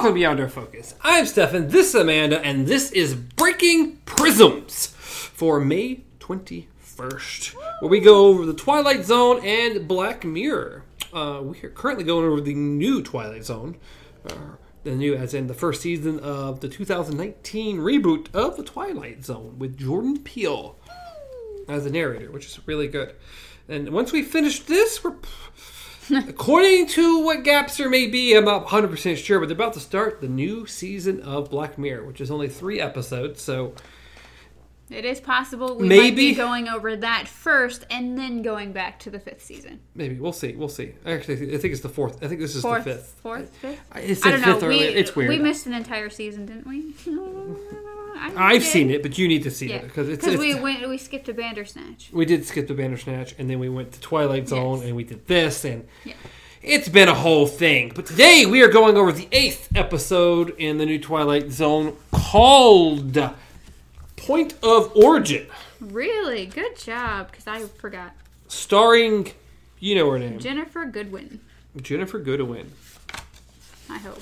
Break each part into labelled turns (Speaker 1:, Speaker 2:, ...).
Speaker 1: Welcome to Beyond Our Focus. I'm Stefan, this is Amanda, and this is Breaking Prisms for May 21st, where we go over the Twilight Zone and Black Mirror. Uh, we are currently going over the new Twilight Zone, uh, the new, as in the first season of the 2019 reboot of the Twilight Zone with Jordan Peele as the narrator, which is really good. And once we finish this, we're according to what gaps there may be, I'm not 100 percent sure, but they're about to start the new season of Black Mirror, which is only three episodes. So
Speaker 2: It is possible we might be going over that first and then going back to the fifth season.
Speaker 1: maybe we'll see. We'll see. Actually, I think it's the fourth. I think this is
Speaker 2: Fourth,
Speaker 1: the fifth.
Speaker 2: fourth, fifth.
Speaker 1: I-
Speaker 2: I don't know. We.
Speaker 1: It's weird.
Speaker 2: we missed an entire season, didn't we? I
Speaker 1: I've
Speaker 2: did.
Speaker 1: seen it, but you need to see
Speaker 2: Yeah,
Speaker 1: it because it's,
Speaker 2: because
Speaker 1: it's
Speaker 2: we went, we skipped a Bandersnatch.
Speaker 1: we did skip the Bandersnatch, and then we went to Twilight Zone,
Speaker 2: Yes.
Speaker 1: and we did this, and
Speaker 2: Yeah.
Speaker 1: it's been a whole thing. But today we are going over the eighth episode in the new Twilight Zone called Point of Origin,
Speaker 2: Really good job, because I forgot
Speaker 1: starring you know her name,
Speaker 2: Ginnifer Goodwin.
Speaker 1: Ginnifer Goodwin,
Speaker 2: I hope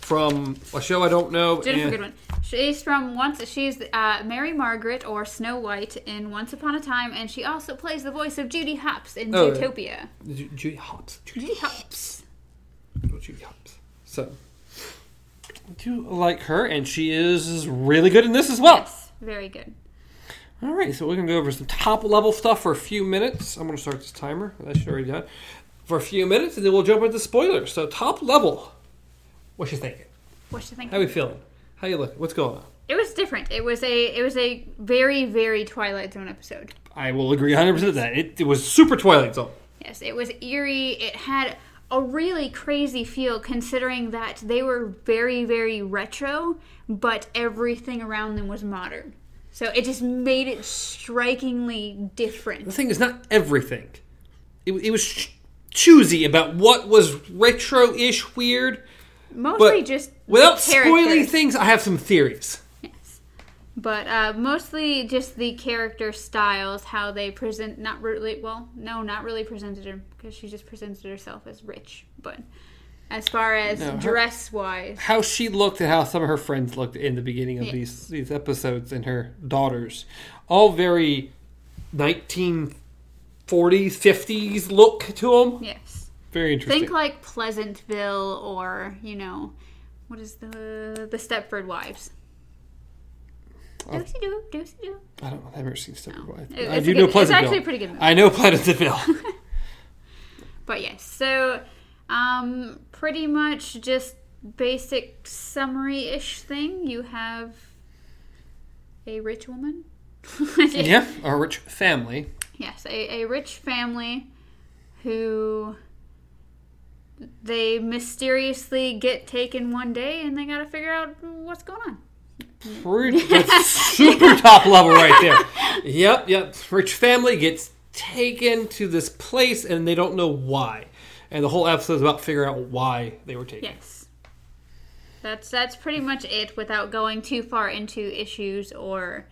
Speaker 1: from a show I don't know.
Speaker 2: Ginnifer
Speaker 1: and-
Speaker 2: Goodwin. She's from once. She's uh, Mary Margaret or Snow White in Once Upon a Time, and she also plays the voice of Judy Hopps in
Speaker 1: Oh.
Speaker 2: Zootopia.
Speaker 1: Ju- Judy Hopps. Judy
Speaker 2: Judy Hopps.
Speaker 1: Oh, Judy Hopps. So, I do like her, and she is really good in this as well.
Speaker 2: Yes, very good.
Speaker 1: All right, so we're gonna go over some top level stuff for a few minutes. I'm gonna start this timer. That should already done for a few minutes, and then we'll jump into spoilers. So, top level. What you thinking?
Speaker 2: What you think?
Speaker 1: How we feeling? How you look? What's going on?
Speaker 2: It was different. It was a it was a very very Twilight Zone episode.
Speaker 1: I will agree 100 percent with that. It, it was super Twilight Zone.
Speaker 2: Yes, it was eerie. It had a really crazy feel considering that they were very very retro, but everything around them was modern. So it just made it strikingly different.
Speaker 1: The thing is, not everything. It, it was ch- choosy about what was retro-ish weird.
Speaker 2: Mostly
Speaker 1: But
Speaker 2: just
Speaker 1: Without spoiling things, I have some theories.
Speaker 2: Yes. But uh, mostly just the character styles, how they present, not really, well, no, not really presented her, because she just presented herself as rich. But as far as
Speaker 1: No, her-
Speaker 2: dress wise,
Speaker 1: how she looked and how some of her friends looked in the beginning of
Speaker 2: Yes.
Speaker 1: these these episodes and her daughters all very 1940s 50s look to them
Speaker 2: yes.
Speaker 1: Very interesting
Speaker 2: Think like Pleasantville or, you know, what is the the Stepford Wives?
Speaker 1: Oh.
Speaker 2: Doosey doo, doosey doo.
Speaker 1: i don't know i've never seen Stepford Wives.
Speaker 2: It-
Speaker 1: i do
Speaker 2: a
Speaker 1: know
Speaker 2: good- it's
Speaker 1: pleasantville
Speaker 2: actually a pretty good movie.
Speaker 1: i know pleasantville
Speaker 2: But yes, so um, pretty much just basic summary ish thing. You have a rich woman.
Speaker 1: yeah a rich family
Speaker 2: Yes, a, a rich family who they mysteriously get taken one day and they gotta figure out what's going on.
Speaker 1: Pretty, that's super top level right there yep yep rich family gets taken to this place and they don't know why and the whole episode is about figuring out why they were taken
Speaker 2: Yes. That's that's pretty much it without going too far into issues or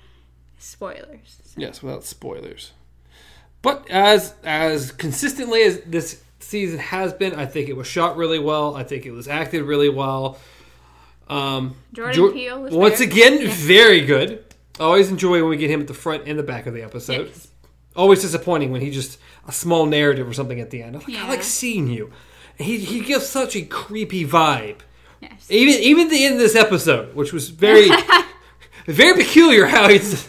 Speaker 2: spoilers. So,
Speaker 1: Yes, without spoilers. But as as consistently as this season has been, I think it was shot really well. I think it was acted really well. Um,
Speaker 2: Jordan
Speaker 1: Jor-
Speaker 2: Peele was
Speaker 1: once
Speaker 2: there.
Speaker 1: again very good. Always enjoy when we get him at the front and the back of the episode.
Speaker 2: Yes.
Speaker 1: Always disappointing when he just a small narrative or something at the end. I'm like, I like seeing you. He he gives such a creepy vibe.
Speaker 2: Yes.
Speaker 1: Even even the end of this episode, which was very very peculiar how he's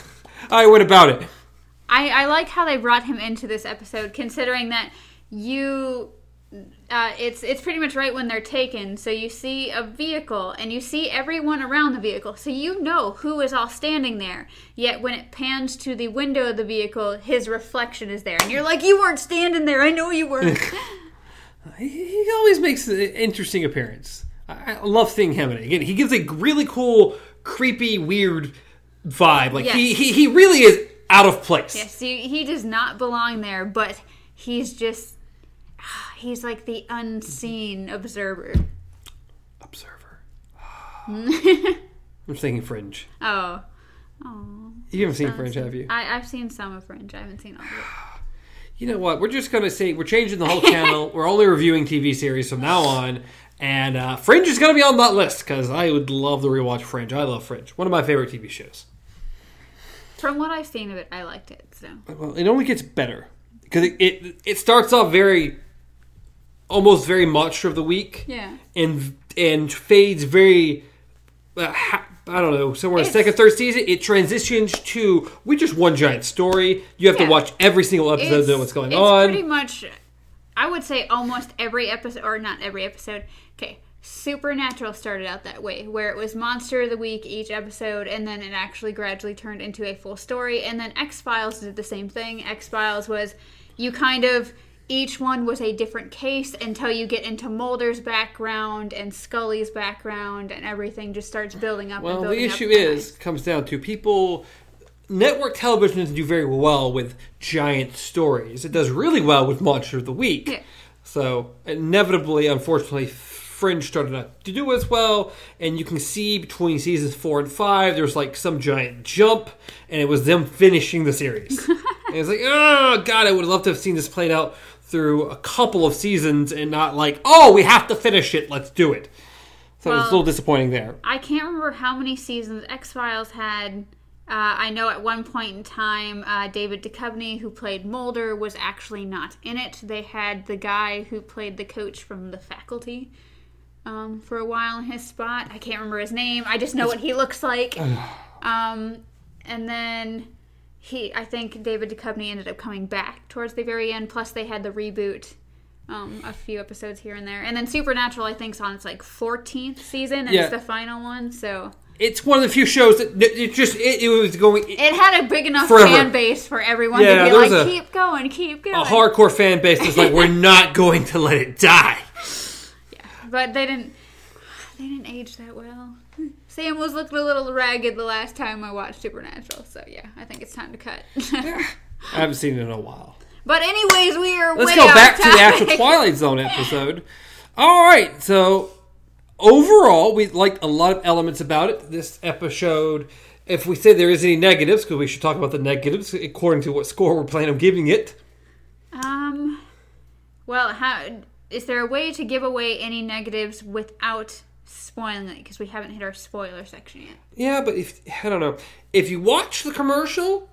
Speaker 1: how he went about it.
Speaker 2: I, I like how they brought him into this episode, considering that you, uh, it's it's pretty much right when they're taken. So you see a vehicle, and you see everyone around the vehicle, so you know who is all standing there. Yet when it pans to the window of the vehicle, his reflection is there, and you're like, "You weren't standing there. I know you weren't."
Speaker 1: He, always makes an interesting appearance. I, love seeing him it. Again, he gives a really cool, creepy, weird vibe. Like he, he he really is out of place.
Speaker 2: yes, he, he does not belong there, but he's just. He's like the unseen observer.
Speaker 1: Observer. I'm thinking Fringe.
Speaker 2: Oh. Oh.
Speaker 1: You haven't seen Fringe, have you?
Speaker 2: I, I've seen some of Fringe. I haven't seen all of it.
Speaker 1: You know what? We're just gonna say we're changing the whole channel. we're only reviewing TV series from now on, And uh, Fringe is going to be on that list because I would love to rewatch Fringe. I love Fringe. One of my favorite TV shows.
Speaker 2: From what I've seen of it, I liked it. So
Speaker 1: Well, it only gets better because it, it it starts off very, almost very monster of the week,
Speaker 2: yeah,
Speaker 1: and and fades very. Uh, ha- I don't know. Somewhere in the
Speaker 2: It's-
Speaker 1: second, third season, it transitions to we just one giant story. You have to watch every single episode to know what's going
Speaker 2: it's
Speaker 1: on.
Speaker 2: pretty much, I would say almost every episode, or not every episode. Okay, Supernatural started out that way, where it was monster of the week each episode, and then it actually gradually turned into a full story. And then X Files did the same thing. X Files was you kind of each one was a different case until you get into Mulder's background and Scully's background, and everything just starts building up. and
Speaker 1: Well, the
Speaker 2: building up
Speaker 1: issue is comes down to people. Network television doesn't do very well with giant stories. It does really well with Monster of the Week.
Speaker 2: Yeah.
Speaker 1: So inevitably, unfortunately, Fringe started not to do as well, and you can see between seasons four and five, there's like some giant jump, and it was them finishing the series. and it's like, oh god, I would love to have seen this played out through a couple of seasons, and not like, oh, we have to finish it, let's do it. So it was a little disappointing there.
Speaker 2: I can't remember how many seasons X Files had. Uh, I know at one point in time, uh, David Duchovny, who played Mulder, was actually not in it. They had the guy who played the coach from The Faculty um, for a while in his spot. I can't remember his name. I just know what he looks like. Um, and then he, I think David Duchovny ended up coming back towards the very end. Plus, they had the reboot. Um, a few episodes here and there, and then Supernatural, I think, is on its like 14th season, and
Speaker 1: Yeah.
Speaker 2: it's the final one. So
Speaker 1: it's one of the few shows that it just it, it was going
Speaker 2: it had a big enough
Speaker 1: Forever.
Speaker 2: fan base for everyone
Speaker 1: Yeah,
Speaker 2: to be like,
Speaker 1: a-
Speaker 2: keep going, keep going.
Speaker 1: a hardcore fan base that's like we're not going to let it die.
Speaker 2: Yeah, but they didn't. They didn't age that well. Sam was looking a little ragged the last time I watched Supernatural, so yeah, I think it's time to cut.
Speaker 1: I haven't seen it in a while.
Speaker 2: But anyways, we are
Speaker 1: Let's go back to the actual. Twilight Zone episode. All right, so overall, we liked a lot of elements about it. This episode, if we say there is any negatives, because we should talk about the negatives according to what score we're planning on giving it.
Speaker 2: Um, well, how is there a way to give away any negatives without spoiling it? Because we haven't hit our spoiler section yet.
Speaker 1: Yeah, but if I don't know, if you watch the commercial,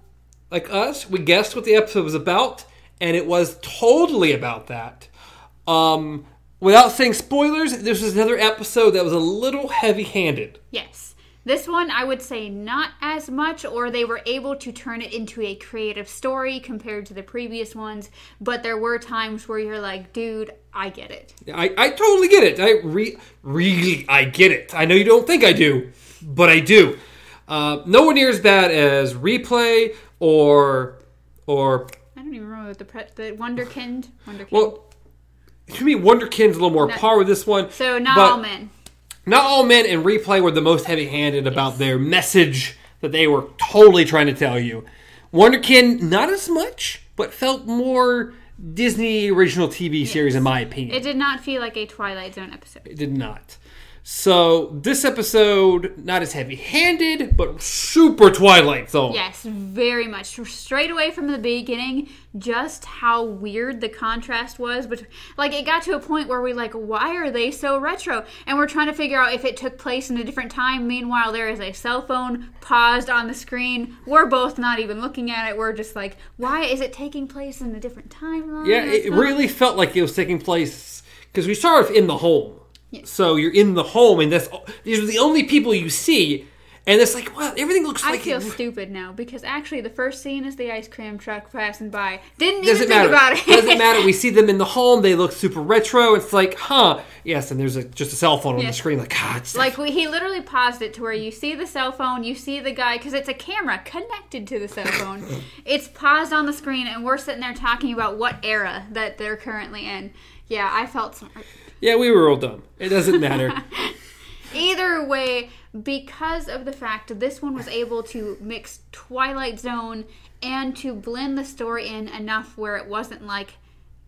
Speaker 1: like us, we guessed what the episode was about, and it was totally about that. Um, without saying spoilers, this was another episode that was a little heavy-handed.
Speaker 2: Yes. This one, I would say not as much, or they were able to turn it into a creative story compared to the previous ones. But there were times where you're like, dude, I get it.
Speaker 1: I, I totally get it. I re- really I get it. I know you don't think I do, but I do. Uh, nowhere near as bad as replay or or
Speaker 2: I don't even the pre- the Wunderkind. Wunderkind.
Speaker 1: well. To me, Wonderkin's a little more
Speaker 2: No.
Speaker 1: par with this one.
Speaker 2: so not all men.
Speaker 1: Not all men in replay were the most heavy-handed about their message that they were totally trying to tell you. Wonderkin, not as much, but felt more Disney original TV series, in my opinion.
Speaker 2: It did not feel like a Twilight Zone episode.
Speaker 1: It did not. So this episode, not as heavy-handed, but super Twilight Zone.
Speaker 2: Yes, very much. Straight away from the beginning, just how weird the contrast was. But like, it got to a point where we like, why are they so retro? And we're trying to figure out if it took place in a different time. Meanwhile, there is a cell phone paused on the screen. We're both not even looking at it. We're just like, why is it taking place in a different timeline?
Speaker 1: Yeah, it really felt like it was taking place because we start off in the home. So you're in the home, and that's these are the only people you see, and it's like, wow, everything looks
Speaker 2: I
Speaker 1: like
Speaker 2: feel
Speaker 1: it
Speaker 2: stupid now because actually the first scene is the ice cream truck passing by. Didn't
Speaker 1: doesn't
Speaker 2: even think
Speaker 1: matter.
Speaker 2: about it.
Speaker 1: doesn't matter. We see them in the home; they look super retro. It's like, huh? Yes, and there's a, just a cell phone on
Speaker 2: Yeah.
Speaker 1: the screen. Like, God, it's
Speaker 2: Like we, he literally paused it to where you see the cell phone, you see the guy because it's a camera connected to the cell phone. it's paused on the screen, and we're sitting there talking about what era that they're currently in. Yeah, I felt smart.
Speaker 1: Yeah, we were all dumb. It doesn't matter.
Speaker 2: Either way, because of the fact this one was able to mix Twilight Zone and to blend the story in enough where it wasn't like,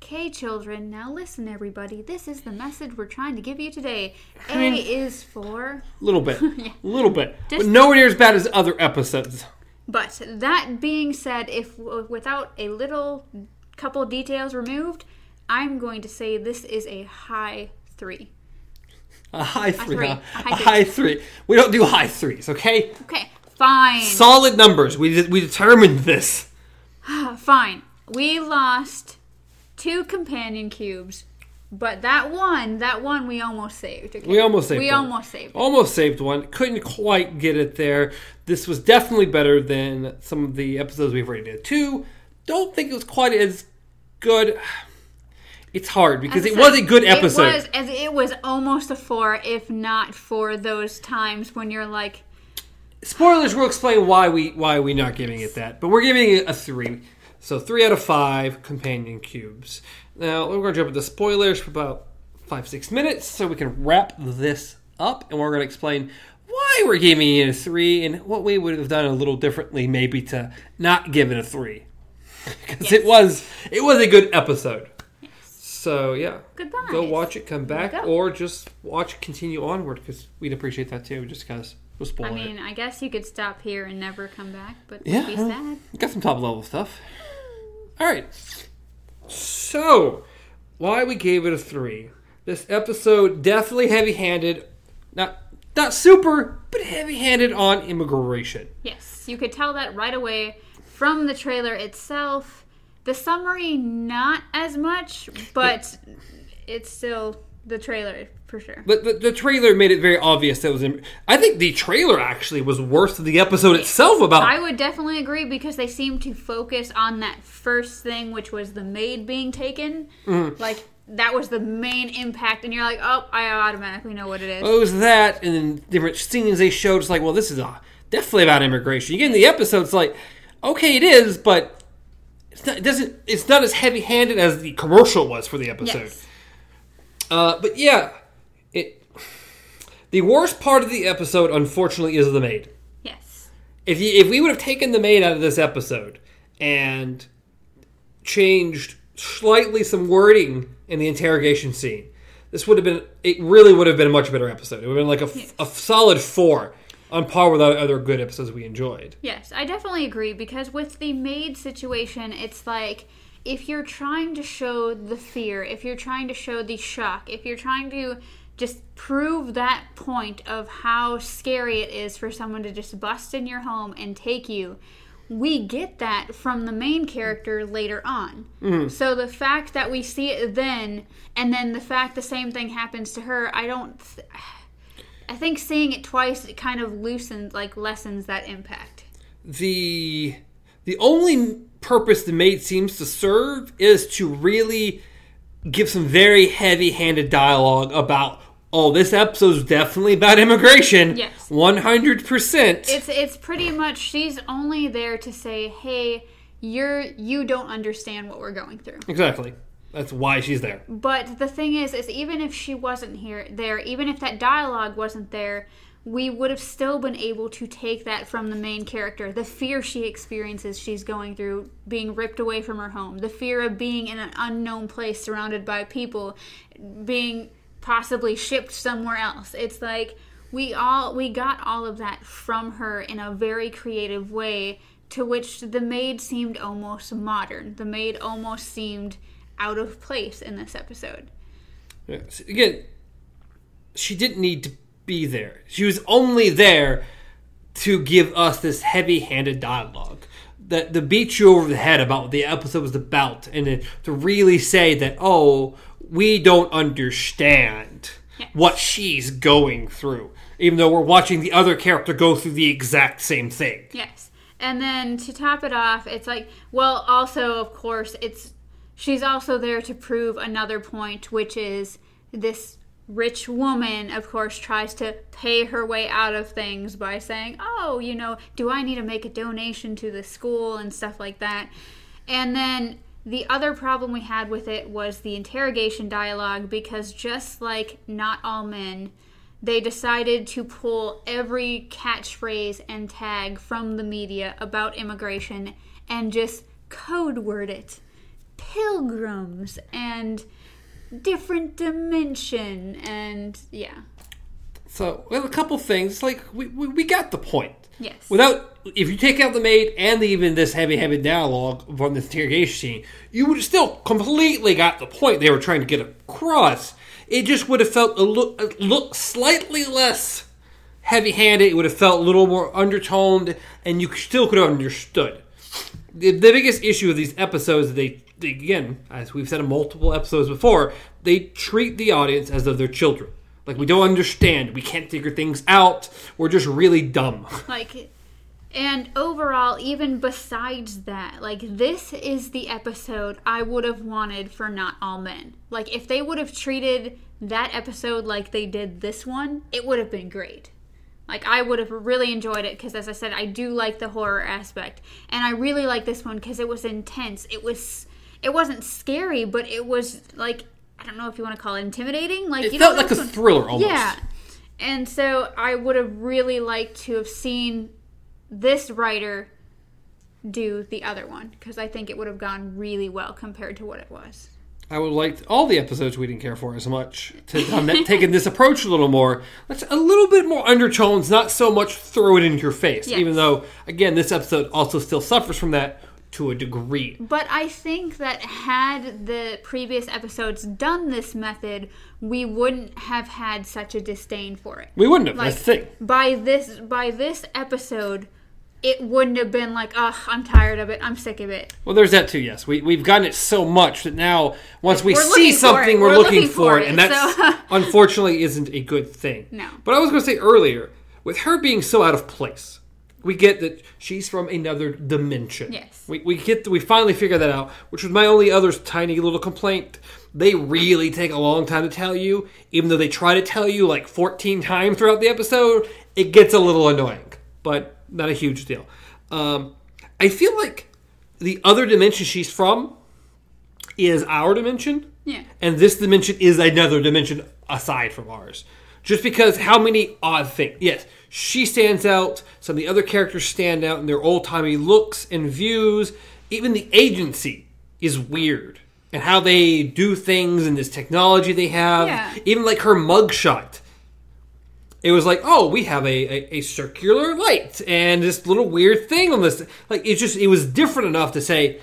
Speaker 2: okay, children, now listen, everybody. This is the message we're trying to give you today. A
Speaker 1: mean-
Speaker 2: is for.
Speaker 1: A little bit, a little bit, but
Speaker 2: Just-
Speaker 1: nowhere near as bad as other episodes.
Speaker 2: But that being said, if without a little couple details removed, I'm going to say this is a high three.
Speaker 1: A high three.
Speaker 2: three.
Speaker 1: huh?
Speaker 2: A
Speaker 1: A
Speaker 2: high three.
Speaker 1: high three. We don't do high threes, okay?
Speaker 2: Okay, fine.
Speaker 1: Solid numbers. We we determined this.
Speaker 2: Fine. We lost two companion cubes, but that one, that one we almost saved. okay?
Speaker 1: We almost saved
Speaker 2: We
Speaker 1: one.
Speaker 2: almost saved.
Speaker 1: Almost saved one. Couldn't quite get it there. This was definitely better than some of the episodes we've already did. Two, don't think it was quite as good. It's hard because it was a good episode.
Speaker 2: It was, as it was almost a four, if not for those times when you're like,
Speaker 1: Spoilers will explain why we why we not giving it that, but we're giving it a three. So three out of five companion cubes. Now we're going to jump into spoilers for about five six minutes, so we can wrap this up, and we're going to explain why we're giving it a three and what we would have done a little differently, maybe to not give it a three, because it was it was a good episode. So yeah,
Speaker 2: Goodbye.
Speaker 1: Go watch it, come back, or just watch, it continue onward because we'd appreciate that too. We just because we'll spoil
Speaker 2: I
Speaker 1: it.
Speaker 2: mean, I guess you could stop here and never come back, but
Speaker 1: Yeah,
Speaker 2: be sad.
Speaker 1: Got some top level stuff. All right. So, why we gave it a three? This episode definitely heavy-handed, not not super, but heavy-handed on immigration.
Speaker 2: Yes, you could tell that right away from the trailer itself. The summary, not as much, but it's still the trailer for sure.
Speaker 1: But the, the trailer made it very obvious that it was. Im- I think the trailer actually was worse than the episode itself about.
Speaker 2: I would definitely agree because they seem to focus on that first thing, which was the maid being taken.
Speaker 1: Mm-hmm.
Speaker 2: Like that was the main impact, and you're like, oh, I automatically know what it is.
Speaker 1: it was that, and then different scenes they showed. It's like, well, this is uh, definitely about immigration. You get in the episode, it's like, okay, it is, but it's not, it doesn't. It's not as heavy-handed as the commercial was for the episode.
Speaker 2: yes.
Speaker 1: Uh, but yeah, it. The worst part of the episode, unfortunately, is the maid.
Speaker 2: Yes.
Speaker 1: If you, if we would have taken the maid out of this episode and changed slightly some wording in the interrogation scene, this would have been. It really would have been a much better episode. It would have been like a, a solid four, on par with other good episodes we enjoyed.
Speaker 2: Yes, I definitely agree because with the maid situation, it's like if you're trying to show the fear, if you're trying to show the shock, if you're trying to just prove that point of how scary it is for someone to just bust in your home and take you, we get that from the main character later on. Mm-hmm. So the fact that we see it then, and then the fact the same thing happens to her, I don't. Th- I think seeing it twice it kind of loosens, like lessens that impact.
Speaker 1: the the only purpose the maid seems to serve is to really give some very heavy-handed dialogue about oh this episode's definitely about immigration
Speaker 2: Yes.
Speaker 1: 100%
Speaker 2: It's it's pretty much she's only there to say, "Hey, you're you don't understand what we're going through."
Speaker 1: exactly that's why she's there
Speaker 2: But the thing is, is even if she wasn't here, there, even if that dialogue wasn't there, we would have still been able to take that from the main character. The fear she experiences, she's going through being ripped away from her home, the fear of being in an unknown place surrounded by people, being possibly shipped somewhere else. It's like we all we got all of that from her in a very creative way to which the maid seemed almost modern. The maid almost seemed out of place in this episode.
Speaker 1: Yeah. So, again she didn't need to be there she was only there to give us this heavy-handed dialogue that to beat you over the head about what the episode was about and then to really say that oh we don't understand what she's going through even though we're watching the other character go through the exact same thing
Speaker 2: Yes. And then to top it off, it's like, well, also, of course, it's she's also there to prove another point, which is this rich woman, of course, tries to pay her way out of things by saying, oh, you know, do I need to make a donation to the school and stuff like that. And then the other problem we had with it was the interrogation dialogue because just like not all men, they decided to pull every catchphrase and tag from the media about immigration and just code word it. Pilgrims and different dimension and yeah.
Speaker 1: So well, a couple things like we, we we got the point.
Speaker 2: Yes.
Speaker 1: Without, if you take out the maid and even this heavy-handed dialogue from the interrogation scene, you would have still completely got the point they were trying to get across. It just would have felt a look, a look slightly less heavy-handed. It would have felt a little more undertoned, and you still could have understood. The, the biggest issue of these episodes, is they, they again, as we've said in multiple episodes before, they treat the audience as though they're children. Like we don't understand, we can't figure things out. We're just really dumb.
Speaker 2: Like, and overall, even besides that, like, this is the episode I would have wanted for Not All Men. Like, if they would have treated that episode like they did this one, it would have been great. Like, I would have really enjoyed it because, as I said, I do like the horror aspect. And I really like this one because it was intense. It was. It wasn't scary, but it was like I don't know if you want to call it intimidating. Like
Speaker 1: It
Speaker 2: you
Speaker 1: felt like a thriller almost.
Speaker 2: Yeah, and so I would have really liked to have seen this writer do the other one because I think it would have gone really well compared to what it was.
Speaker 1: I would like all the episodes we didn't care for as much to have taken this approach a little more. Let's a little bit more undertones, not so much throw it in your face.
Speaker 2: Yes.
Speaker 1: Even though, again, this episode also still suffers from that to a degree.
Speaker 2: But I think that had the previous episodes done this method, we wouldn't have had such a disdain for it.
Speaker 1: We wouldn't have.
Speaker 2: Like
Speaker 1: that's the thing.
Speaker 2: by this by this episode, it wouldn't have been like, ugh, I'm tired of it, I'm sick of it.
Speaker 1: Well, there's that too. Yes, we we've gotten it so much that now once we
Speaker 2: We're
Speaker 1: see something, we're,
Speaker 2: We're
Speaker 1: looking,
Speaker 2: looking
Speaker 1: for
Speaker 2: for
Speaker 1: it,
Speaker 2: it,
Speaker 1: and that
Speaker 2: so-
Speaker 1: unfortunately isn't a good thing.
Speaker 2: No.
Speaker 1: But I was going to say earlier, with her being so out of place, we get that she's from another dimension.
Speaker 2: Yes.
Speaker 1: We, we get we finally figure that out, which was my only other tiny little complaint. They really take a long time to tell you, even though they try to tell you like 14 times throughout the episode. It gets a little annoying, but not a huge deal. Um, I feel like the other dimension she's from is our dimension.
Speaker 2: Yeah.
Speaker 1: And this dimension is another dimension aside from ours. Just because how many odd things. Yes, she stands out. Some of the other characters stand out in their old timey looks and views. Even the agency is weird. And how they do things and this technology they have.
Speaker 2: Yeah.
Speaker 1: Even like her mugshot. It was like, oh, we have a, a, a circular light and this little weird thing on this. Like, it just, it was different enough to say,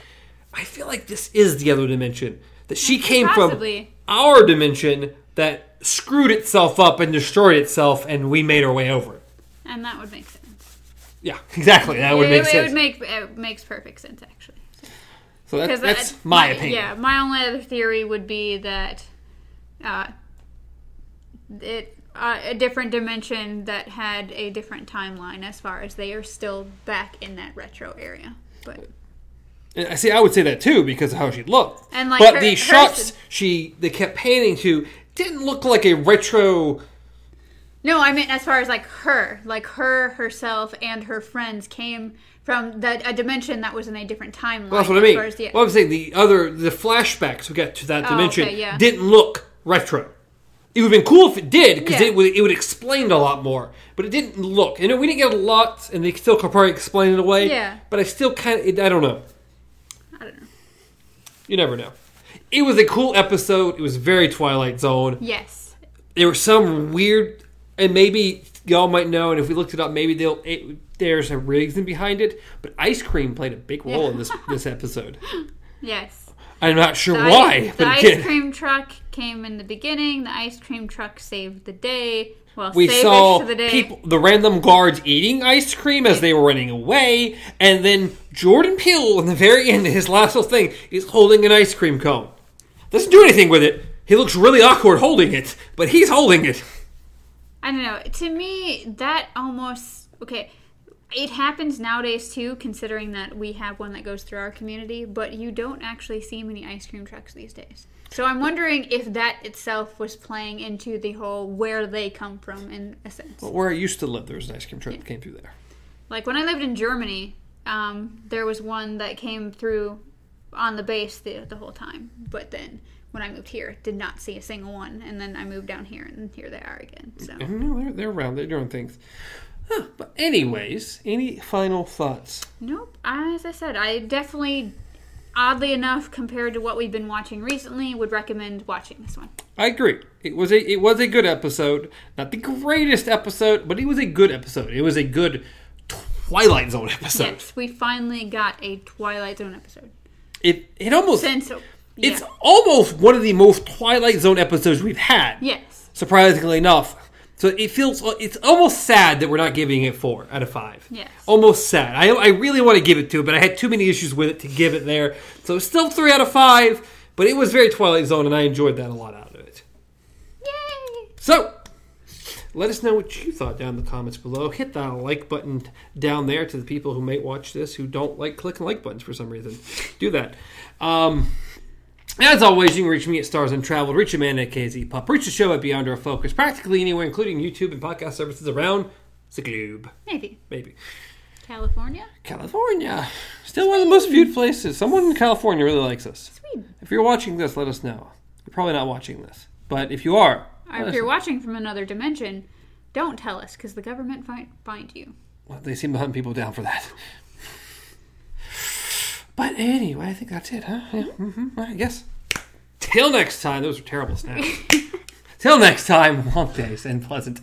Speaker 1: I feel like this is the other dimension. That she came
Speaker 2: Possibly.
Speaker 1: from our dimension that screwed itself up and destroyed itself, and we made our way over it.
Speaker 2: And that would make sense.
Speaker 1: Yeah, exactly. That would
Speaker 2: it,
Speaker 1: make
Speaker 2: it
Speaker 1: sense.
Speaker 2: would make it makes perfect sense actually.
Speaker 1: so that, that's
Speaker 2: that-
Speaker 1: my opinion.
Speaker 2: Yeah, my only other theory would be that uh, it uh, a different dimension that had a different timeline as far as they are still back in that retro area. But
Speaker 1: I see. I would say that too because of how she looked.
Speaker 2: And, like,
Speaker 1: but
Speaker 2: her-
Speaker 1: the
Speaker 2: her-
Speaker 1: shots she they kept panning to didn't look like a retro.
Speaker 2: No, I meant as far as like her, like her herself and her friends came from the, a dimension that was in a different timeline.
Speaker 1: Well, that's what I
Speaker 2: as
Speaker 1: mean.
Speaker 2: far as- yeah.
Speaker 1: Well, I'm saying the other the flashbacks we got to that
Speaker 2: Oh,
Speaker 1: dimension
Speaker 2: okay, yeah.
Speaker 1: didn't look retro. It would have been cool if it did because
Speaker 2: Yeah.
Speaker 1: it would it would explain a lot more, but it didn't look. And we didn't get a lot, and they still could probably explain it away.
Speaker 2: Yeah.
Speaker 1: But I still kind of I don't know.
Speaker 2: I don't know.
Speaker 1: You never know. It was a cool episode. It was very Twilight Zone.
Speaker 2: Yes.
Speaker 1: There were some weird, and maybe y'all might know, and if we looked it up, maybe they'll. It, there's a reason behind it, but ice cream played a big role in this this episode.
Speaker 2: Yes.
Speaker 1: I'm not sure
Speaker 2: The
Speaker 1: why,
Speaker 2: ice, the ice cream truck came in the beginning. The ice cream truck saved the day. Well,
Speaker 1: we saw
Speaker 2: the day.
Speaker 1: people, the random guards eating ice cream as they were running away, and then Jordan Peele, in the very end, his last little thing, is holding an ice cream cone. Doesn't do anything with it. He looks really awkward holding it, but he's holding it.
Speaker 2: I don't know. To me, that almost okay. It happens nowadays too, considering that we have one that goes through our community, but you don't actually see many ice cream trucks these days. So I'm wondering if that itself was playing into the whole where they come from in a sense.
Speaker 1: Where I used to live, there was an ice cream truck that came through there.
Speaker 2: Like when I lived in Germany, um, there was one that came through on the base the, the whole time. But then when I moved here, did not see a single one. And then I moved down here, and here they are again. So mm, mm,
Speaker 1: No, they're, they're around. They're doing things. Huh, but anyways, any final thoughts?
Speaker 2: nope. As I said, I definitely. oddly enough, compared to what we've been watching recently, would recommend watching this one.
Speaker 1: I agree. It was a it was a good episode. Not the greatest episode, but it was a good episode. It was a good Twilight Zone episode.
Speaker 2: Yes, we finally got a Twilight Zone episode.
Speaker 1: It it almost
Speaker 2: Since
Speaker 1: it's almost one of the most Twilight Zone episodes we've had.
Speaker 2: yes,
Speaker 1: Surprisingly enough. So it feels it's almost sad that we're not giving it four out of five.
Speaker 2: Yes.
Speaker 1: Almost sad. I, I really want to give it two, but I had too many issues with it to give it there. So it's still three out of five, but it was very Twilight Zone, and I enjoyed that a lot out of it.
Speaker 2: yay!
Speaker 1: So, let us know what you thought down in the comments below. Hit that like button down there to the people who may watch this who don't like clicking like buttons for some reason. Do that. Um, as always, you can reach me at Stars Untraveled, reach Amanda at KZ Pop, reach the show at Beyond Our Focus, practically anywhere, including YouTube and podcast services around the globe.
Speaker 2: Maybe
Speaker 1: Maybe.
Speaker 2: California,
Speaker 1: California. Still one of the most viewed places. Someone in California really likes us.
Speaker 2: Sweden.
Speaker 1: If you're watching this, let us know. You're probably not watching this. But if you are,
Speaker 2: Or if you're
Speaker 1: know.
Speaker 2: watching from another dimension, don't tell us because the government might find you.
Speaker 1: Well, they seem to hunt people down for that. But anyway, I think that's it, huh? Yeah, hmm I guess. Till next time, those were terrible snaps. Till next time, long days and pleasant.